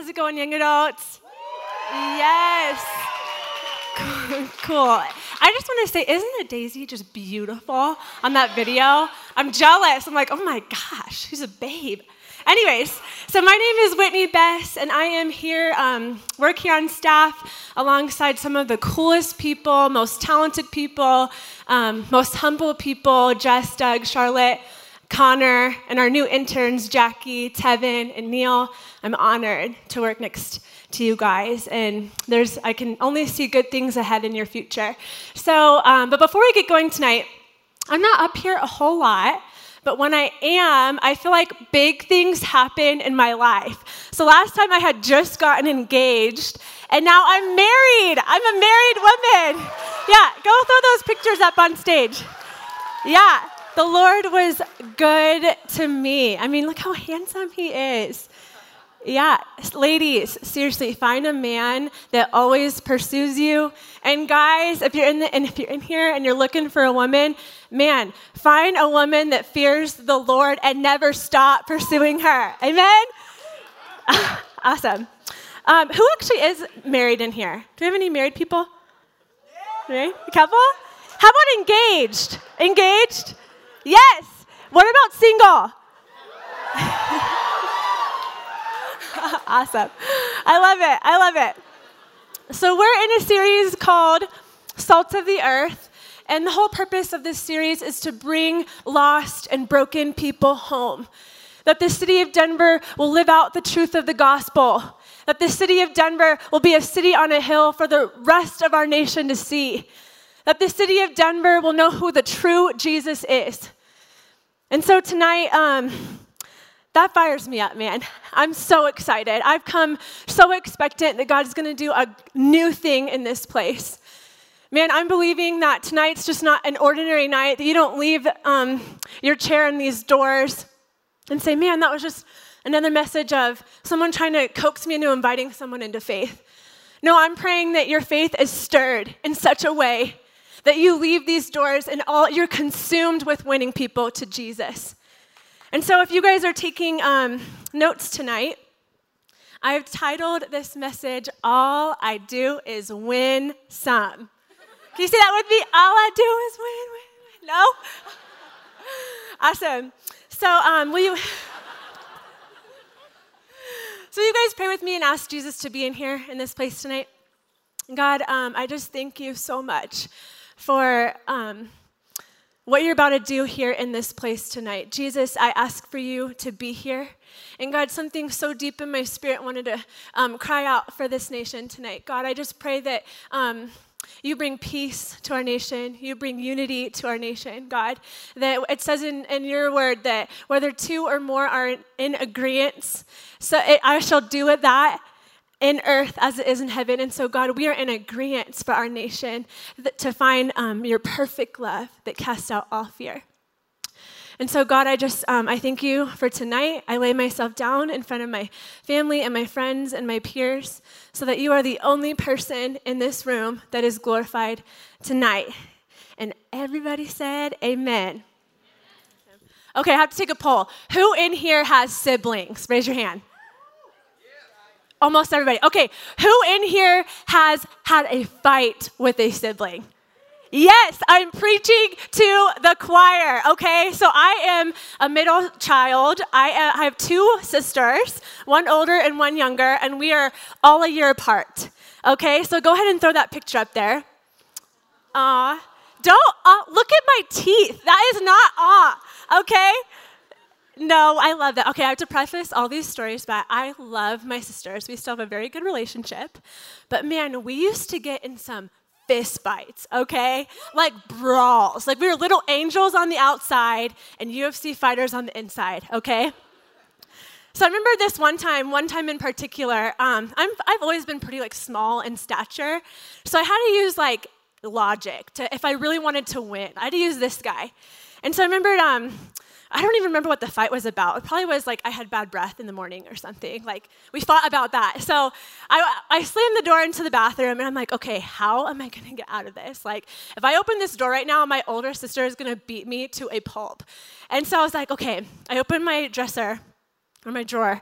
How's it going, young adults? Yes. cool. I just want to say, isn't Daisy just beautiful on that video? I'm jealous. I'm like, oh my gosh, she's a babe. Anyways, so my name is Whitney Bess, and I am here, um, work here on staff alongside some of the coolest people, most talented people, um, most humble people Jess, Doug, Charlotte, Connor, and our new interns, Jackie, Tevin, and Neil. I'm honored to work next to you guys, and there's I can only see good things ahead in your future. So, um, but before we get going tonight, I'm not up here a whole lot. But when I am, I feel like big things happen in my life. So last time I had just gotten engaged, and now I'm married. I'm a married woman. Yeah, go throw those pictures up on stage. Yeah, the Lord was good to me. I mean, look how handsome he is. Yeah, ladies, seriously, find a man that always pursues you. And guys, if you're in the and if you're in here and you're looking for a woman, man, find a woman that fears the Lord and never stop pursuing her. Amen. awesome. Um, who actually is married in here? Do we have any married people? Right? A couple? How about engaged? Engaged? Yes. What about single? awesome. I love it. I love it. So, we're in a series called Salt of the Earth. And the whole purpose of this series is to bring lost and broken people home. That the city of Denver will live out the truth of the gospel. That the city of Denver will be a city on a hill for the rest of our nation to see. That the city of Denver will know who the true Jesus is. And so tonight, um, that fires me up, man. I'm so excited. I've come so expectant that God's gonna do a new thing in this place. Man, I'm believing that tonight's just not an ordinary night, that you don't leave um, your chair in these doors and say, man, that was just another message of someone trying to coax me into inviting someone into faith. No, I'm praying that your faith is stirred in such a way that you leave these doors and all you're consumed with winning people to Jesus. And so, if you guys are taking um, notes tonight, I've titled this message, All I Do Is Win Some. Can you say that with me? All I do is win, win, win. No? awesome. So, um, will you. so, you guys pray with me and ask Jesus to be in here in this place tonight? God, um, I just thank you so much for. Um, what you're about to do here in this place tonight. Jesus, I ask for you to be here. And God, something so deep in my spirit wanted to um, cry out for this nation tonight. God, I just pray that. Um, you bring peace to our nation. You bring unity to our nation, God. That it says in, in your word that whether two or more are in agreement, so it, I shall do it that in earth as it is in heaven. And so, God, we are in agreement for our nation to find um, your perfect love that casts out all fear. And so, God, I just, um, I thank you for tonight. I lay myself down in front of my family and my friends and my peers so that you are the only person in this room that is glorified tonight. And everybody said, Amen. Okay, I have to take a poll. Who in here has siblings? Raise your hand. Almost everybody. Okay, who in here has had a fight with a sibling? Yes, I'm preaching to the choir, okay? So I am a middle child. I, uh, I have two sisters, one older and one younger, and we are all a year apart, okay? So go ahead and throw that picture up there. Ah, don't, uh, look at my teeth. That is not ah, okay? No, I love that. Okay, I have to preface all these stories but I love my sisters. We still have a very good relationship. But man, we used to get in some fist fights, okay? Like brawls. Like we were little angels on the outside and UFC fighters on the inside, okay? So I remember this one time, one time in particular, um, i have always been pretty like small in stature. So I had to use like logic to, if I really wanted to win, I had to use this guy. And so I remembered um, I don't even remember what the fight was about. It probably was like I had bad breath in the morning or something. Like we fought about that. So I, I slammed the door into the bathroom and I'm like, okay, how am I going to get out of this? Like if I open this door right now, my older sister is going to beat me to a pulp. And so I was like, okay, I open my dresser or my drawer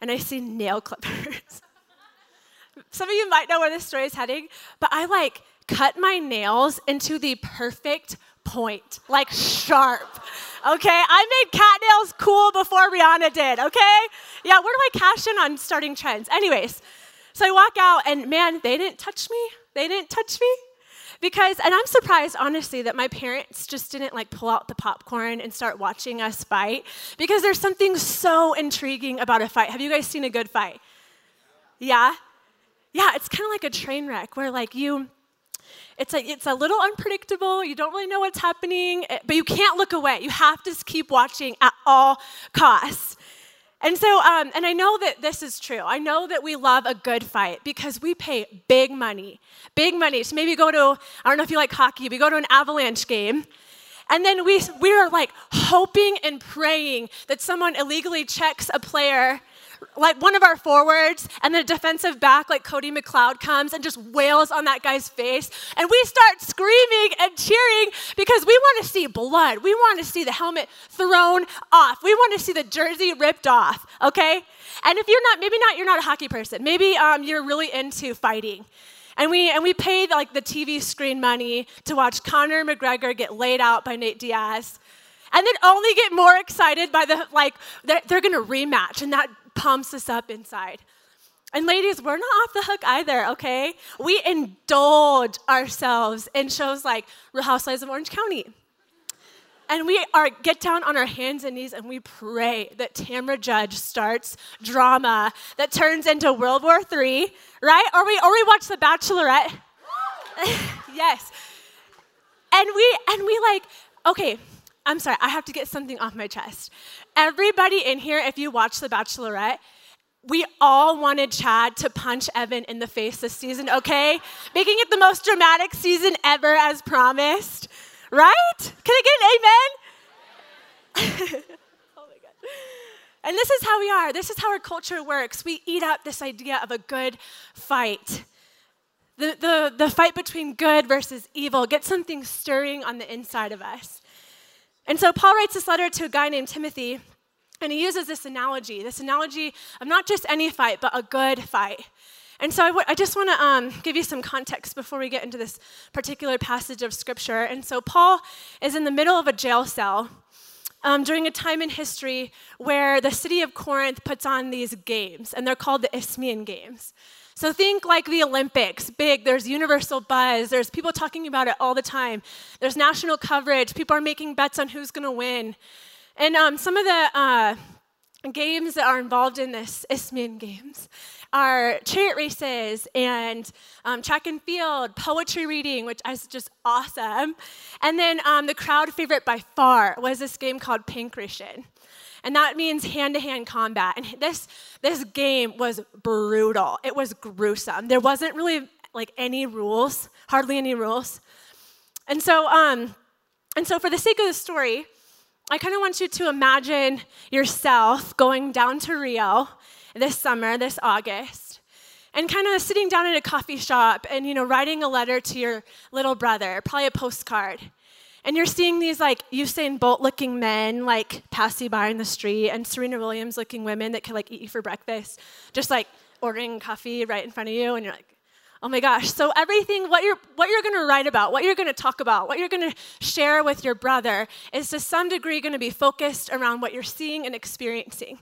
and I see nail clippers. Some of you might know where this story is heading, but I like cut my nails into the perfect point, like sharp. Okay, I made cat nails cool before Rihanna did. Okay, yeah, where do I cash in on starting trends? Anyways, so I walk out, and man, they didn't touch me. They didn't touch me because and i'm surprised honestly that my parents just didn't like pull out the popcorn and start watching us fight because there's something so intriguing about a fight have you guys seen a good fight yeah yeah it's kind of like a train wreck where like you it's like it's a little unpredictable you don't really know what's happening eh, but you can't look away you have to keep watching at all costs and so, um, and I know that this is true. I know that we love a good fight because we pay big money, big money. So maybe go to, I don't know if you like hockey, we go to an Avalanche game. And then we, we are like hoping and praying that someone illegally checks a player like one of our forwards and the defensive back, like Cody McLeod, comes and just wails on that guy's face. And we start screaming and cheering because we want to see blood. We want to see the helmet thrown off. We want to see the jersey ripped off, okay? And if you're not, maybe not, you're not a hockey person. Maybe um, you're really into fighting. And we, and we paid like the TV screen money to watch Conor McGregor get laid out by Nate Diaz and then only get more excited by the like they're, they're going to rematch and that pumps us up inside. And ladies, we're not off the hook either, okay? We indulge ourselves in shows like Real Housewives of Orange County. And we are get down on our hands and knees and we pray that Tamra Judge starts drama that turns into World War III, right? Or we or we watch The Bachelorette. yes. And we and we like, okay, I'm sorry, I have to get something off my chest. Everybody in here, if you watch The Bachelorette, we all wanted Chad to punch Evan in the face this season, okay? Making it the most dramatic season ever as promised, right? Can I get an amen? oh my God. And this is how we are. This is how our culture works. We eat up this idea of a good fight. The, the, the fight between good versus evil. gets something stirring on the inside of us. And so Paul writes this letter to a guy named Timothy, and he uses this analogy this analogy of not just any fight, but a good fight. And so I, w- I just want to um, give you some context before we get into this particular passage of scripture. And so Paul is in the middle of a jail cell um, during a time in history where the city of Corinth puts on these games, and they're called the Isthmian Games. So think like the Olympics, big, there's universal buzz, there's people talking about it all the time, there's national coverage, people are making bets on who's gonna win. And um, some of the uh, games that are involved in this Isthmian Games are chariot races and um, track and field, poetry reading, which is just awesome. And then um, the crowd favorite by far was this game called Pankration and that means hand-to-hand combat. And this this game was brutal. It was gruesome. There wasn't really like any rules, hardly any rules. And so, um, and so for the sake of the story, I kind of want you to imagine yourself going down to Rio this summer, this August, and kind of sitting down in a coffee shop and you know writing a letter to your little brother, probably a postcard. And you're seeing these like Usain Bolt looking men like pass you by in the street and Serena Williams looking women that can like eat you for breakfast, just like ordering coffee right in front of you. And you're like, oh my gosh. So everything, what you're, what you're going to write about, what you're going to talk about, what you're going to share with your brother is to some degree going to be focused around what you're seeing and experiencing.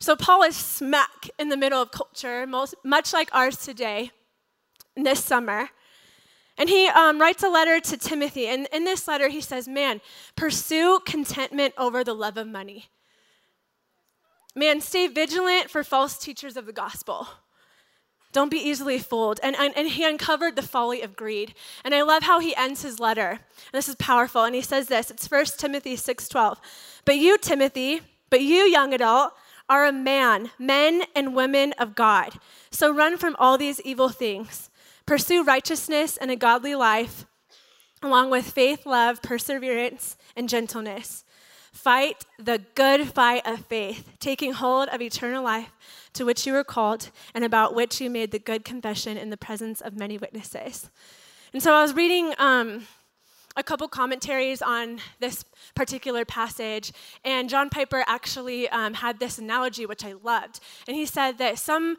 So Paul is smack in the middle of culture, most, much like ours today, this summer. And he um, writes a letter to Timothy. And in this letter, he says, Man, pursue contentment over the love of money. Man, stay vigilant for false teachers of the gospel. Don't be easily fooled. And, and, and, he uncovered the folly of greed. And I love how he ends his letter. And this is powerful. And he says this it's 1 Timothy 6:12. But you, Timothy, but you, young adult, are a man, men and women of God. So run from all these evil things. Pursue righteousness and a godly life, along with faith, love, perseverance, and gentleness. Fight the good fight of faith, taking hold of eternal life to which you were called and about which you made the good confession in the presence of many witnesses. And so I was reading um, a couple commentaries on this particular passage, and John Piper actually um, had this analogy, which I loved. And he said that some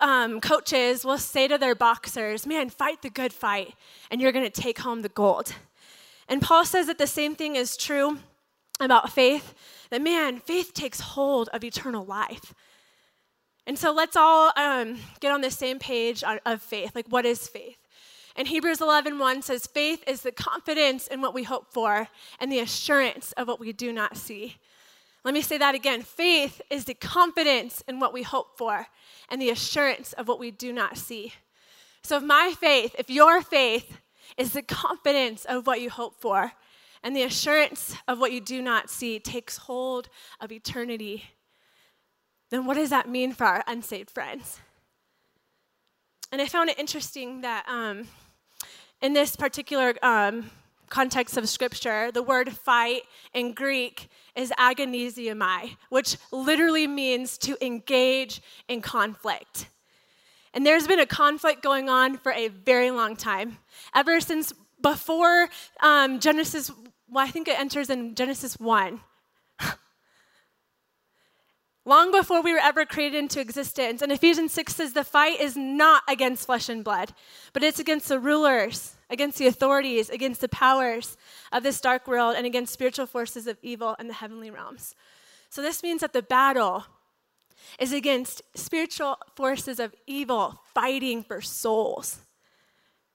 um, coaches will say to their boxers, Man, fight the good fight, and you're going to take home the gold. And Paul says that the same thing is true about faith that, man, faith takes hold of eternal life. And so let's all um, get on the same page of faith. Like, what is faith? And Hebrews 11 1 says, Faith is the confidence in what we hope for and the assurance of what we do not see. Let me say that again. Faith is the confidence in what we hope for and the assurance of what we do not see. So, if my faith, if your faith is the confidence of what you hope for and the assurance of what you do not see takes hold of eternity, then what does that mean for our unsaved friends? And I found it interesting that um, in this particular um, context of scripture, the word fight in Greek is agonizomai, which literally means to engage in conflict. And there's been a conflict going on for a very long time. Ever since before um, Genesis, well, I think it enters in Genesis 1. long before we were ever created into existence. And Ephesians 6 says the fight is not against flesh and blood, but it's against the rulers, against the authorities, against the powers of this dark world, and against spiritual forces of evil in the heavenly realms. So this means that the battle is against spiritual forces of evil fighting for souls.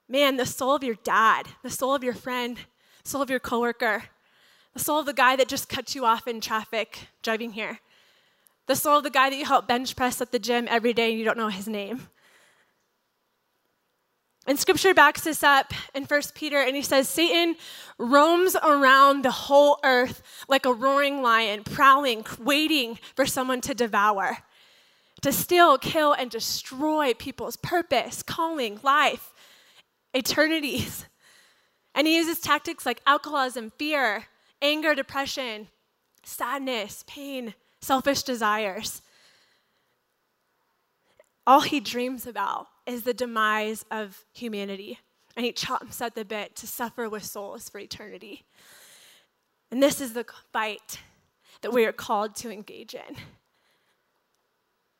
Man, the soul of your dad, the soul of your friend, the soul of your coworker, the soul of the guy that just cut you off in traffic driving here the soul of the guy that you help bench press at the gym every day and you don't know his name. And scripture backs this up in 1 Peter, and he says, Satan roams around the whole earth like a roaring lion, prowling, waiting for someone to devour, to steal, kill, and destroy people's purpose, calling, life, eternities. And he uses tactics like alcoholism, fear, anger, depression, sadness, pain, selfish desires. All he dreams about is the demise of humanity, and he chomps at the bit to suffer with souls for eternity. And this is the fight that we are called to engage in.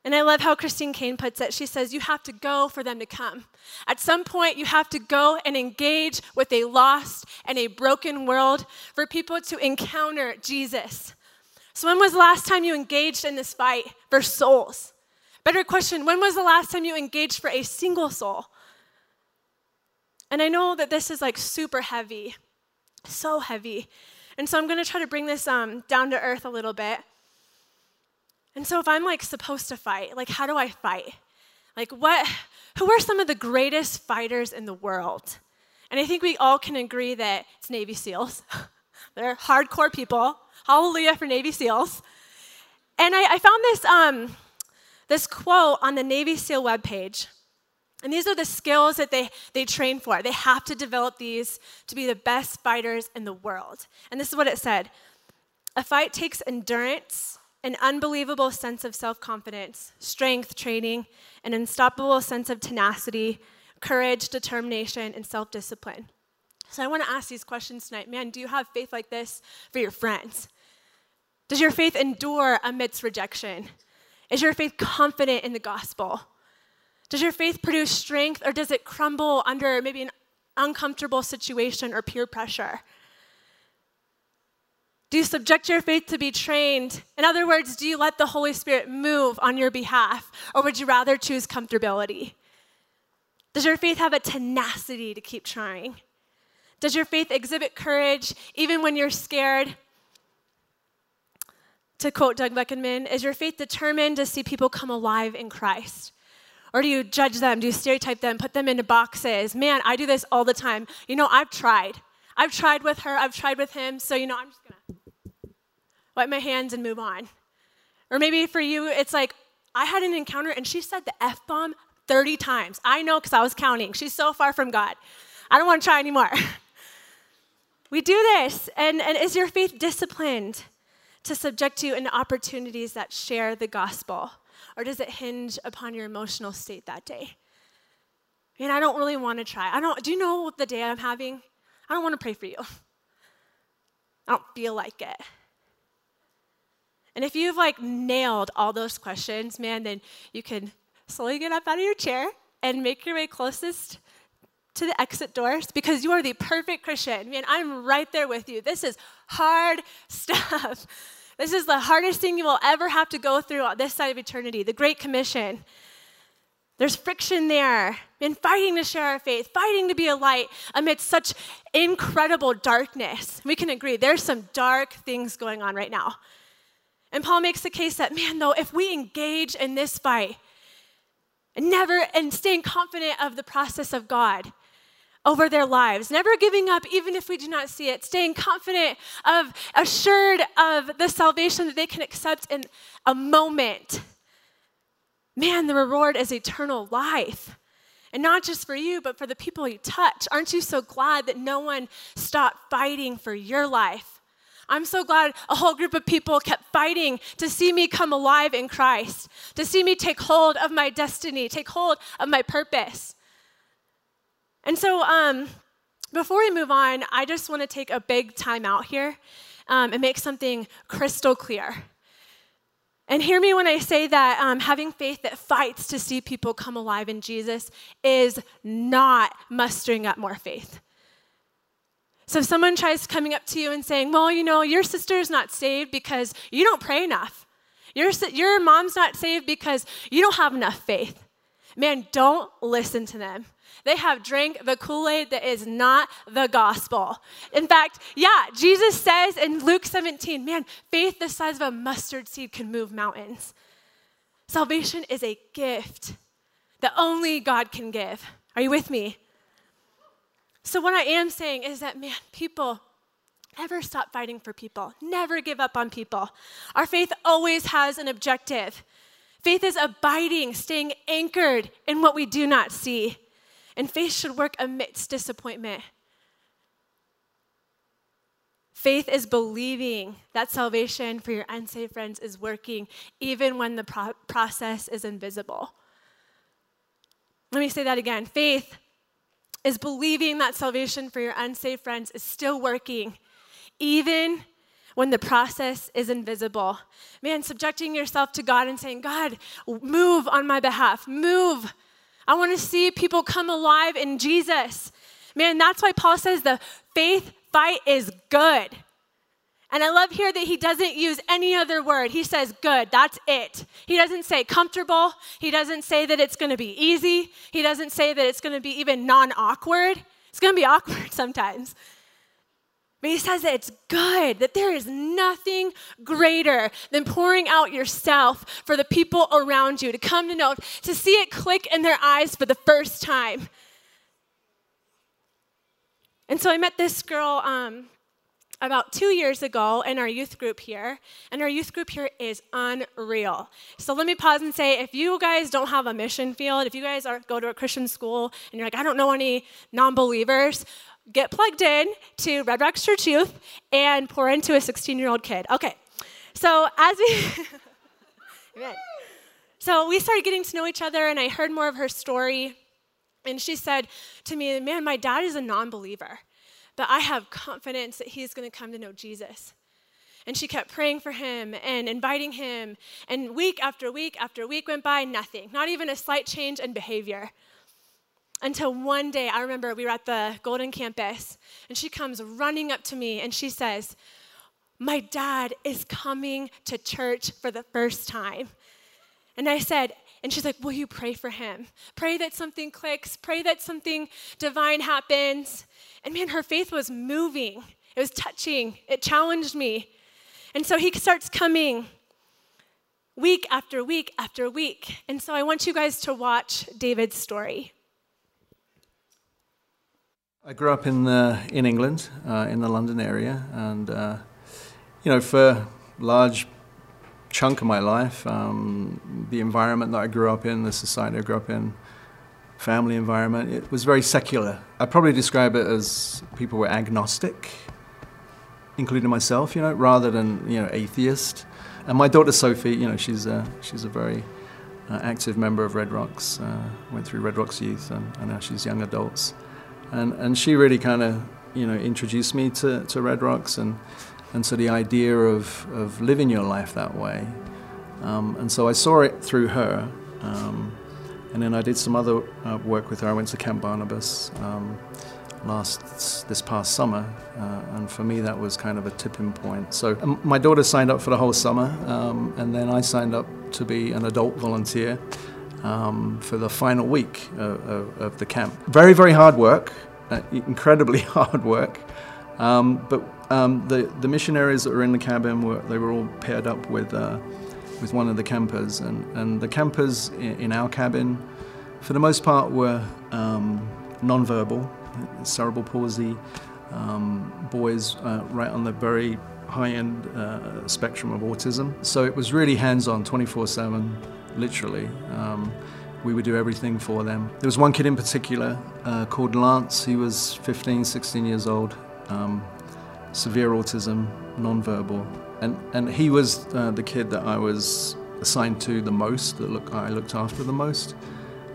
And I love how Christine Caine puts it. She says, You have to go for them to come. At some point, you have to go and engage with a lost and a broken world for people to encounter Jesus. So, when was the last time you engaged in this fight for souls? Better question when was the last time you engaged for a single soul? And I know that this is like super heavy, so heavy. And so I'm going to try to bring this um, down to earth a little bit. And so if I'm like supposed to fight, like how do I fight? Like what who are some of the greatest fighters in the world? And I think we all can agree that it's Navy SEALs. They're hardcore people. Hallelujah for Navy SEALs. And I, I found this, um, this quote on the Navy SEAL webpage. And these are the skills that they, they train for. They have to develop these to be the best fighters in the world. And this is what it said A fight takes endurance, an unbelievable sense of self confidence, strength training, an unstoppable sense of tenacity, courage, determination, and self discipline. So I want to ask these questions tonight. Man, do you have faith like this for your friends? Does your faith endure amidst rejection? Is your faith confident in the gospel? Does your faith produce strength or does it crumble under maybe an uncomfortable situation or peer pressure? Do you subject your faith to be trained? In other words, do you let the Holy Spirit move on your behalf or would you rather choose comfortability? Does your faith have a tenacity to keep trying? Does your faith exhibit courage even when you're scared? To quote Doug Beckenman, is your faith determined to see people come alive in Christ? Or do you judge them? Do you stereotype them, put them into boxes? Man, I do this all the time. You know, I've tried. I've tried with her, I've tried with him, so you know, I'm just gonna wipe my hands and move on. Or maybe for you, it's like, I had an encounter and she said the F bomb 30 times. I know because I was counting. She's so far from God. I don't want to try anymore. We do this. And, and is your faith disciplined to subject you in opportunities that share the gospel? Or does it hinge upon your emotional state that day? And I don't really want to try. I don't, do you know what the day I'm having? I don't want to pray for you. I don't feel like it. And if you've like nailed all those questions, man, then you can slowly get up out of your chair and make your way closest to the exit doors because you are the perfect Christian. Man, I'm right there with you. This is hard stuff. This is the hardest thing you will ever have to go through on this side of eternity, the Great Commission. There's friction there. in fighting to share our faith, fighting to be a light amidst such incredible darkness. We can agree there's some dark things going on right now. And Paul makes the case that, man, though, if we engage in this fight and never and staying confident of the process of God over their lives, never giving up even if we do not see it, staying confident of assured of the salvation that they can accept in a moment. Man, the reward is eternal life. And not just for you, but for the people you touch. Aren't you so glad that no one stopped fighting for your life? I'm so glad a whole group of people kept fighting to see me come alive in Christ, to see me take hold of my destiny, take hold of my purpose. And so, um, before we move on, I just want to take a big time out here um, and make something crystal clear. And hear me when I say that um, having faith that fights to see people come alive in Jesus is not mustering up more faith. So if someone tries coming up to you and saying, well, you know, your sister's not saved because you don't pray enough. Your, your mom's not saved because you don't have enough faith. Man, don't listen to them. They have drank the Kool Aid that is not the gospel. In fact, yeah, Jesus says in Luke 17, man, faith the size of a mustard seed can move mountains. Salvation is a gift that only God can give. Are you with me? So, what I am saying is that, man, people, never stop fighting for people, never give up on people. Our faith always has an objective. Faith is abiding, staying anchored in what we do not see. And faith should work amidst disappointment. Faith is believing that salvation for your unsaved friends is working, even when the pro- process is invisible. Let me say that again. Faith is believing that salvation for your unsaved friends is still working, even when the process is invisible. Man, subjecting yourself to God and saying, God, move on my behalf, move. I want to see people come alive in Jesus. Man, that's why Paul says the faith fight is good. And I love here that he doesn't use any other word. He says, good, that's it. He doesn't say comfortable. He doesn't say that it's going to be easy. He doesn't say that it's going to be even non awkward. It's going to be awkward sometimes. But he says that it's good, that there is nothing greater than pouring out yourself for the people around you to come to know, to see it click in their eyes for the first time. And so I met this girl um, about two years ago in our youth group here, and our youth group here is unreal. So let me pause and say if you guys don't have a mission field, if you guys are, go to a Christian school and you're like, I don't know any non believers, get plugged in to Red Rocks Church Youth and pour into a 16 year old kid. Okay, so as we. So we started getting to know each other, and I heard more of her story. And she said to me, Man, my dad is a non believer but I have confidence that he's going to come to know Jesus. And she kept praying for him and inviting him. And week after week after week went by, nothing, not even a slight change in behavior. Until one day, I remember we were at the Golden Campus, and she comes running up to me and she says, My dad is coming to church for the first time. And I said, and she's like, Will you pray for him? Pray that something clicks, pray that something divine happens. And man, her faith was moving, it was touching, it challenged me. And so he starts coming week after week after week. And so I want you guys to watch David's story. I grew up in, uh, in England, uh, in the London area, and uh, you know, for large chunk of my life, um, the environment that I grew up in, the society I grew up in, family environment, it was very secular. I probably describe it as people were agnostic, including myself, you know, rather than you know atheist. And my daughter Sophie, you know, she's a, she's a very uh, active member of Red Rocks. Uh, went through Red Rocks Youth, and, and now she's young adults, and and she really kind of you know, introduced me to, to Red Rocks and, and so the idea of, of living your life that way. Um, and so I saw it through her. Um, and then I did some other uh, work with her. I went to Camp Barnabas um, last this past summer, uh, and for me that was kind of a tipping point. So um, my daughter signed up for the whole summer, um, and then I signed up to be an adult volunteer um, for the final week of, of, of, the camp. Very very hard work, uh, incredibly hard work. Um, but um, the the missionaries that were in the cabin were they were all paired up with uh, with one of the campers, and, and the campers in, in our cabin, for the most part, were um, non-verbal, cerebral palsy, um, boys uh, right on the very high-end uh, spectrum of autism. So it was really hands-on, 24/7, literally. Um, we would do everything for them. There was one kid in particular uh, called Lance. He was 15, 16 years old, um, severe autism, non-verbal, and and he was uh, the kid that I was assigned to the most, that look I looked after the most,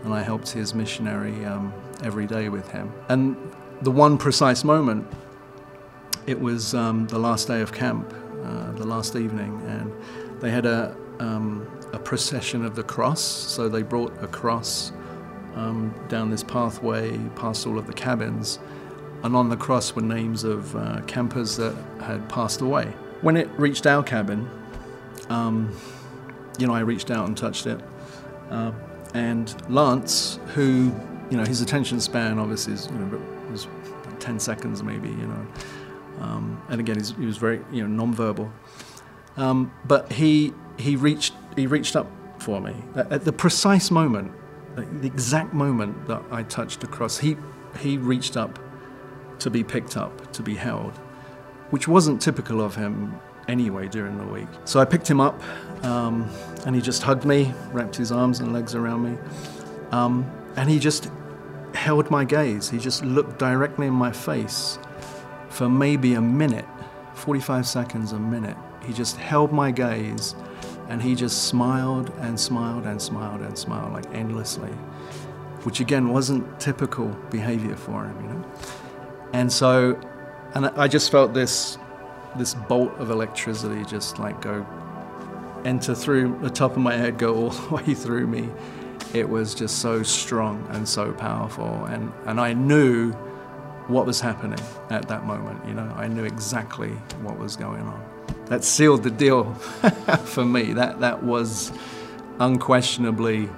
and I helped his missionary um, every day with him. And the one precise moment, it was um, the last day of camp, uh, the last evening, and they had a um, a procession of the cross. So they brought a cross um, down this pathway past all of the cabins, and on the cross were names of uh, campers that had passed away. When it reached our cabin, um, you know, I reached out and touched it. Uh, and Lance, who, you know, his attention span obviously is, you know, was 10 seconds maybe, you know. Um, and again, he was very, you know, non-verbal. Um, but he, he, reached, he reached up for me. At, the precise moment, the exact moment that I touched across, he, he reached up to be picked up, to be held which wasn't typical of him anyway during the week. So I picked him up um, and he just hugged me, wrapped his arms and legs around me, um, and he just held my gaze. He just looked directly in my face for maybe a minute, 45 seconds, a minute. He just held my gaze and he just smiled and smiled and smiled and smiled like endlessly, which again wasn't typical behavior for him, you know. And so and I just felt this this bolt of electricity just like go enter through the top of my head, go all the way through me. It was just so strong and so powerful, and and I knew what was happening at that moment. You know, I knew exactly what was going on. That sealed the deal for me. That that was unquestionably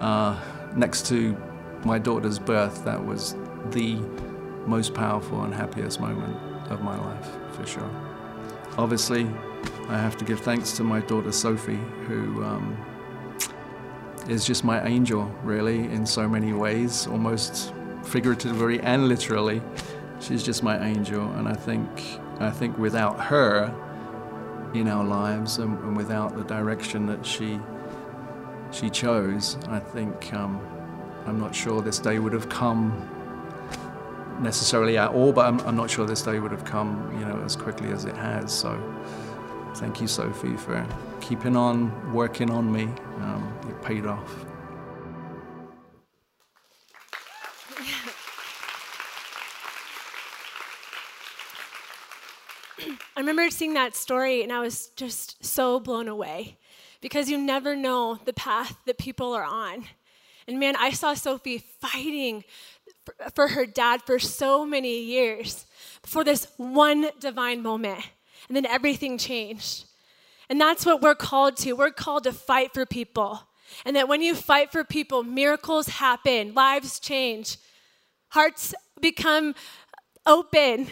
uh, next to my daughter's birth. That was the most powerful and happiest moment of my life, for sure. Obviously, I have to give thanks to my daughter Sophie, who um, is just my angel, really, in so many ways, almost figuratively and literally. She's just my angel, and I think I think without her in our lives and, and without the direction that she she chose, I think um, I'm not sure this day would have come necessarily at all, but I'm, I'm, not sure this day would have come, you know, as quickly as it has. So, thank you, Sophie, for keeping on working on me. Um, it paid off. Remember seeing that story and I was just so blown away because you never know the path that people are on. And man, I saw Sophie fighting for her dad for so many years for this one divine moment. And then everything changed. And that's what we're called to. We're called to fight for people. And that when you fight for people, miracles happen, lives change, hearts become open.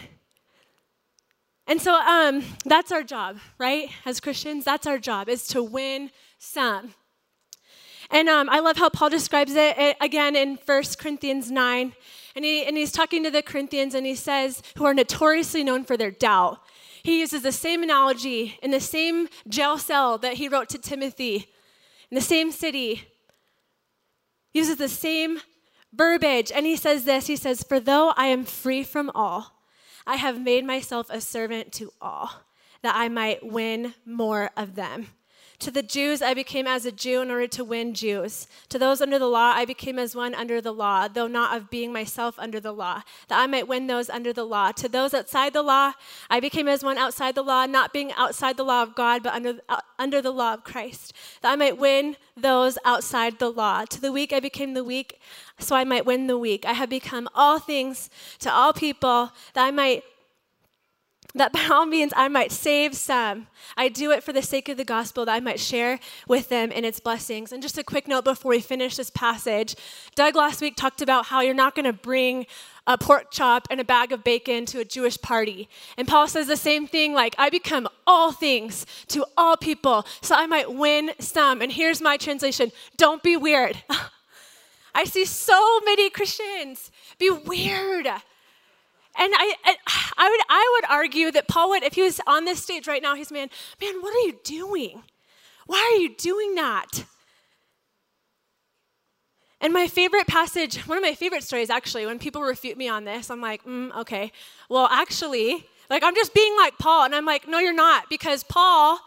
And so um, that's our job, right? As Christians, that's our job, is to win some. And um, I love how Paul describes it, it again in 1 Corinthians 9. And, he, and he's talking to the Corinthians and he says, who are notoriously known for their doubt. He uses the same analogy in the same jail cell that he wrote to Timothy, in the same city. He uses the same verbiage. And he says this He says, For though I am free from all, I have made myself a servant to all, that I might win more of them. To the Jews, I became as a Jew in order to win Jews. To those under the law, I became as one under the law, though not of being myself under the law, that I might win those under the law. To those outside the law, I became as one outside the law, not being outside the law of God, but under, uh, under the law of Christ, that I might win those outside the law. To the weak, I became the weak, so I might win the weak. I have become all things to all people, that I might that by all means I might save some. I do it for the sake of the gospel that I might share with them in its blessings. And just a quick note before we finish this passage Doug last week talked about how you're not going to bring a pork chop and a bag of bacon to a Jewish party. And Paul says the same thing like, I become all things to all people so I might win some. And here's my translation don't be weird. I see so many Christians be weird and I, I would, I would argue that Paul would, if he was on this stage right now, he's man, man, what are you doing? Why are you doing that? And my favorite passage, one of my favorite stories actually, when people refute me on this, I'm like, mm, okay. Well, actually, like I'm just being like Paul, and I'm like, no, you're not, because Paul,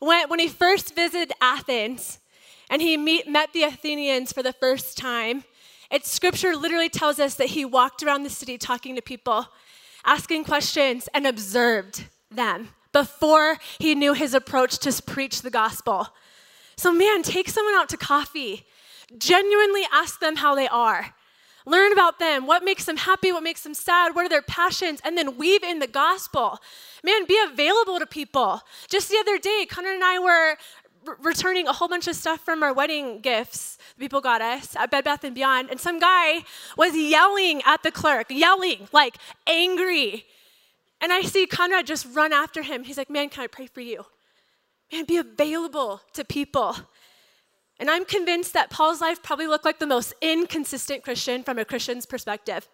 went, when he first visited Athens, and he meet, met the Athenians for the first time, it's scripture literally tells us that he walked around the city talking to people, asking questions, and observed them before he knew his approach to preach the gospel. So, man, take someone out to coffee, genuinely ask them how they are. Learn about them, what makes them happy, what makes them sad, what are their passions, and then weave in the gospel. Man, be available to people. Just the other day, Connor and I were returning a whole bunch of stuff from our wedding gifts people got us at Bed Bath and Beyond, and some guy was yelling at the clerk, yelling like angry. And I see Conrad just run after him. He's like, "Man, can I pray for you? Man, be available to people." And I'm convinced that Paul's life probably looked like the most inconsistent Christian from a Christian's perspective.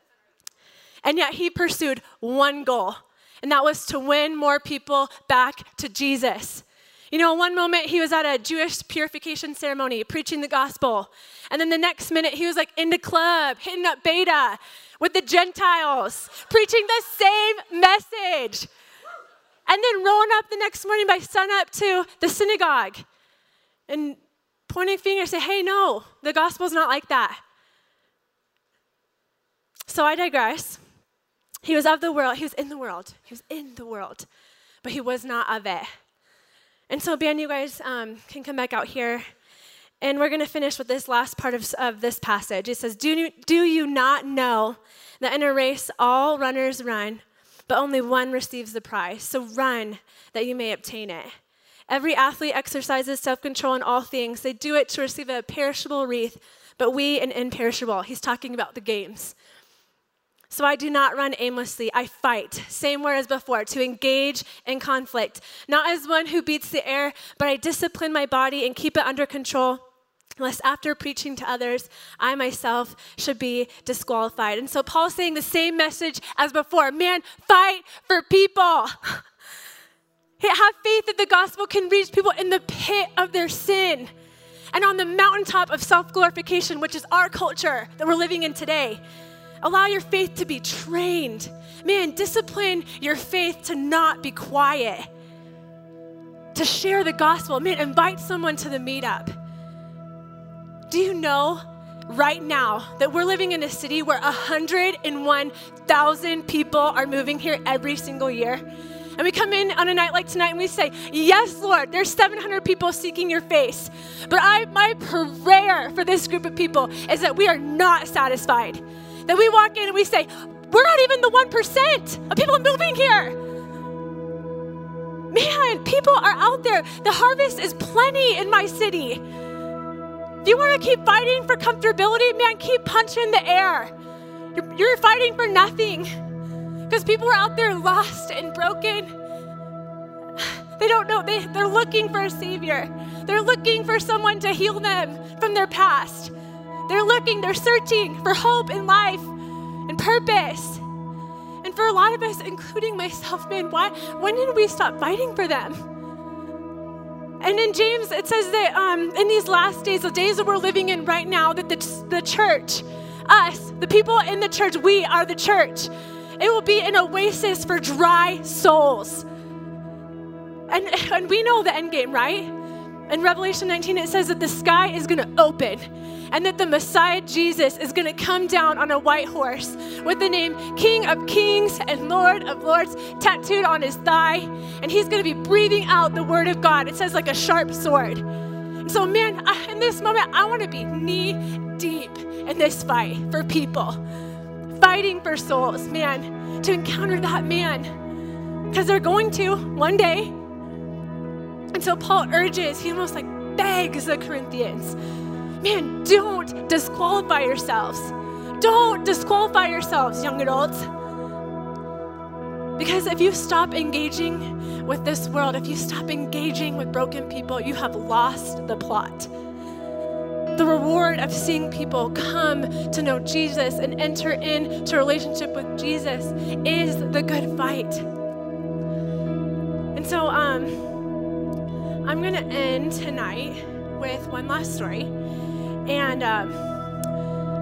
And yet he pursued one goal, and that was to win more people back to Jesus. You know, one moment he was at a Jewish purification ceremony preaching the gospel. And then the next minute he was like in the club, hitting up beta with the Gentiles, preaching the same message. And then rolling up the next morning by sunup to the synagogue and pointing fingers, say, hey, no, the gospel's not like that. So I digress. He was of the world, he was in the world, he was in the world, but he was not of it. And so, band, you guys um, can come back out here. And we're going to finish with this last part of, of this passage. It says, do you, do you not know that in a race all runners run, but only one receives the prize? So run that you may obtain it. Every athlete exercises self control in all things. They do it to receive a perishable wreath, but we an imperishable. He's talking about the games. So I do not run aimlessly. I fight, same word as before, to engage in conflict. Not as one who beats the air, but I discipline my body and keep it under control lest after preaching to others, I myself should be disqualified. And so Paul's saying the same message as before man, fight for people. Have faith that the gospel can reach people in the pit of their sin and on the mountaintop of self glorification, which is our culture that we're living in today. Allow your faith to be trained. Man, discipline your faith to not be quiet, to share the gospel. Man, invite someone to the meetup. Do you know right now that we're living in a city where 101,000 people are moving here every single year? And we come in on a night like tonight and we say, Yes, Lord, there's 700 people seeking your face. But I, my prayer for this group of people is that we are not satisfied that we walk in and we say, we're not even the 1% of people moving here. Man, people are out there. The harvest is plenty in my city. If you want to keep fighting for comfortability, man, keep punching the air. You're, you're fighting for nothing because people are out there lost and broken. They don't know, they, they're looking for a Savior. They're looking for someone to heal them from their past. They're looking, they're searching for hope in life and purpose. And for a lot of us, including myself, man, why, when did we stop fighting for them? And in James, it says that um, in these last days, the days that we're living in right now, that the, the church, us, the people in the church, we are the church. It will be an oasis for dry souls. And, and we know the end game, right? In Revelation 19, it says that the sky is going to open and that the Messiah Jesus is going to come down on a white horse with the name King of Kings and Lord of Lords tattooed on his thigh. And he's going to be breathing out the word of God. It says, like a sharp sword. So, man, I, in this moment, I want to be knee deep in this fight for people, fighting for souls, man, to encounter that man. Because they're going to one day. And so Paul urges, he almost like begs the Corinthians man, don't disqualify yourselves. Don't disqualify yourselves, young adults. Because if you stop engaging with this world, if you stop engaging with broken people, you have lost the plot. The reward of seeing people come to know Jesus and enter into a relationship with Jesus is the good fight. And so um, I'm going to end tonight with one last story. And um,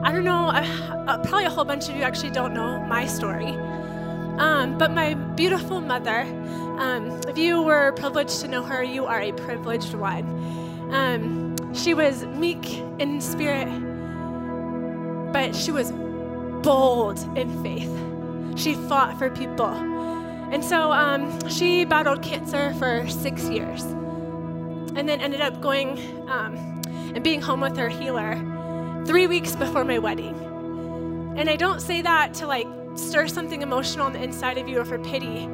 I don't know, uh, uh, probably a whole bunch of you actually don't know my story. Um, but my beautiful mother, um, if you were privileged to know her, you are a privileged one. Um, she was meek in spirit, but she was bold in faith. She fought for people. And so um, she battled cancer for six years and then ended up going um, and being home with her healer three weeks before my wedding. And I don't say that to like stir something emotional on the inside of you or for pity,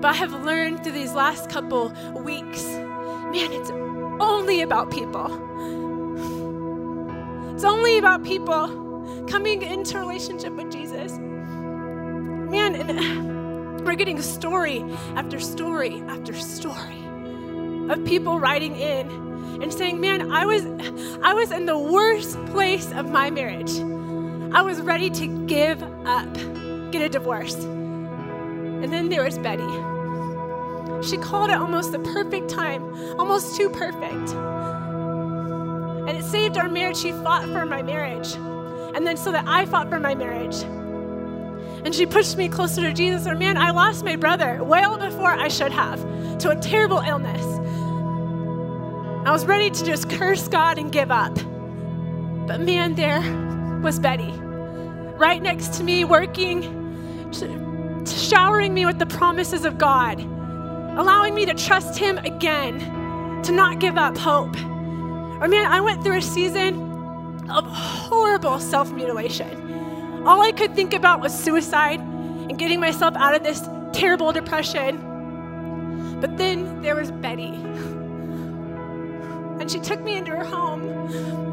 but I have learned through these last couple weeks man, it's only about people. It's only about people coming into relationship with Jesus. Man, and we're getting story after story after story of people writing in and saying, "Man, I was I was in the worst place of my marriage. I was ready to give up, get a divorce." And then there was Betty. She called it almost the perfect time, almost too perfect. And it saved our marriage. She fought for my marriage. And then so that I fought for my marriage. And she pushed me closer to Jesus. Or man, I lost my brother well before I should have to a terrible illness. I was ready to just curse God and give up. But man, there was Betty, right next to me, working, showering me with the promises of God, allowing me to trust Him again, to not give up hope. Or man, I went through a season of horrible self mutilation. All I could think about was suicide and getting myself out of this terrible depression. But then there was Betty and she took me into her home.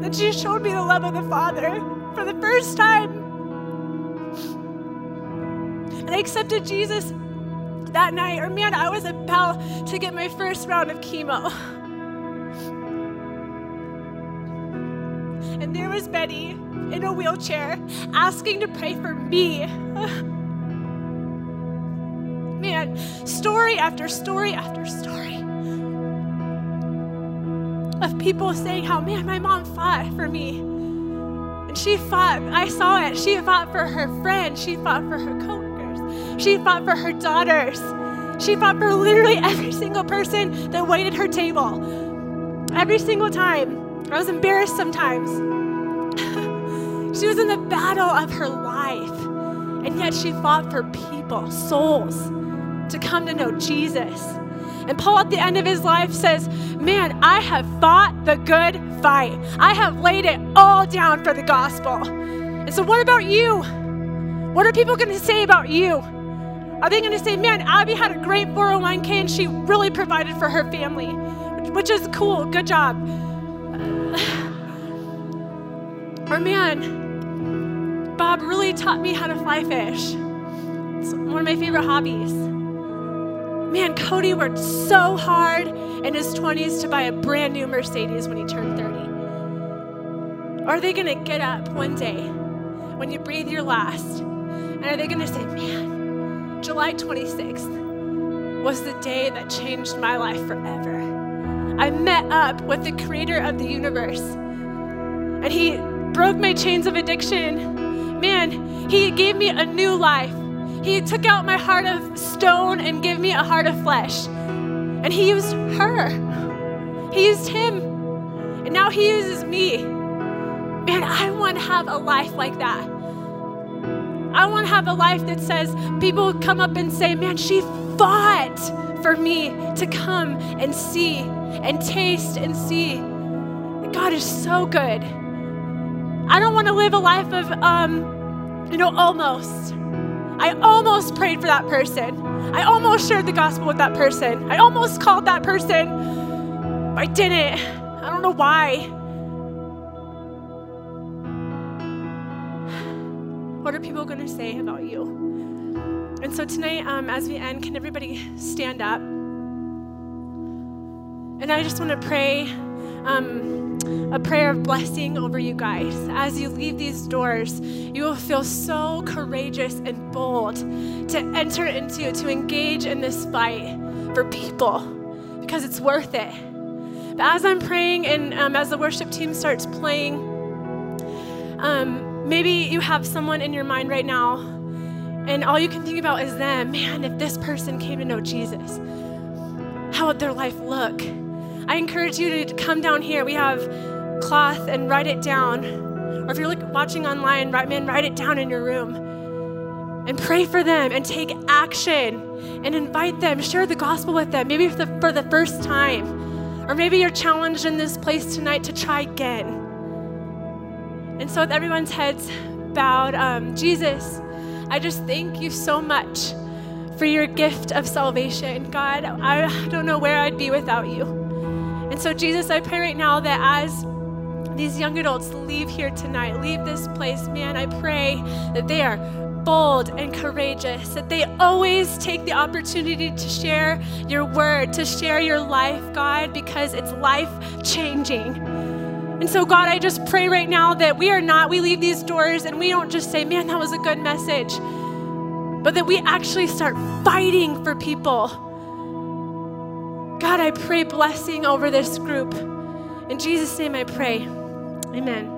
And she showed me the love of the Father for the first time. And I accepted Jesus that night. Or man, I was about to get my first round of chemo. And there was Betty in a wheelchair asking to pray for me. Man, story after story after story of people saying how, man, my mom fought for me. And she fought, I saw it. She fought for her friends, she fought for her coworkers, she fought for her daughters. She fought for literally every single person that waited her table. Every single time. I was embarrassed sometimes. she was in the battle of her life. And yet she fought for people, souls, to come to know Jesus. And Paul, at the end of his life, says, Man, I have fought the good fight. I have laid it all down for the gospel. And so, what about you? What are people going to say about you? Are they going to say, Man, Abby had a great 401k and she really provided for her family, which is cool, good job. or, Man, Bob really taught me how to fly fish. It's one of my favorite hobbies. Man, Cody worked so hard in his 20s to buy a brand new Mercedes when he turned 30. Are they going to get up one day when you breathe your last? And are they going to say, man, July 26th was the day that changed my life forever? I met up with the creator of the universe, and he broke my chains of addiction. Man, he gave me a new life. He took out my heart of stone and gave me a heart of flesh. And He used her. He used him, and now he uses me. Man, I want to have a life like that. I want to have a life that says people come up and say, Man, she fought for me to come and see and taste and see that God is so good. I don't want to live a life of, um, you know, almost. I almost prayed for that person. I almost shared the gospel with that person. I almost called that person, I didn't. I don't know why. What are people going to say about you? And so tonight, um, as we end, can everybody stand up? And I just want to pray um, a prayer of blessing over you guys. As you leave these doors, you will feel so courageous and bold to enter into, to engage in this fight for people because it's worth it. But as I'm praying and um, as the worship team starts playing, um, Maybe you have someone in your mind right now, and all you can think about is them. Man, if this person came to know Jesus, how would their life look? I encourage you to come down here. We have cloth and write it down. Or if you're watching online, write, man, write it down in your room and pray for them and take action and invite them, share the gospel with them, maybe for the, for the first time. Or maybe you're challenged in this place tonight to try again. And so, with everyone's heads bowed, um, Jesus, I just thank you so much for your gift of salvation. God, I don't know where I'd be without you. And so, Jesus, I pray right now that as these young adults leave here tonight, leave this place, man, I pray that they are bold and courageous, that they always take the opportunity to share your word, to share your life, God, because it's life changing. And so, God, I just pray right now that we are not, we leave these doors and we don't just say, man, that was a good message, but that we actually start fighting for people. God, I pray blessing over this group. In Jesus' name I pray. Amen.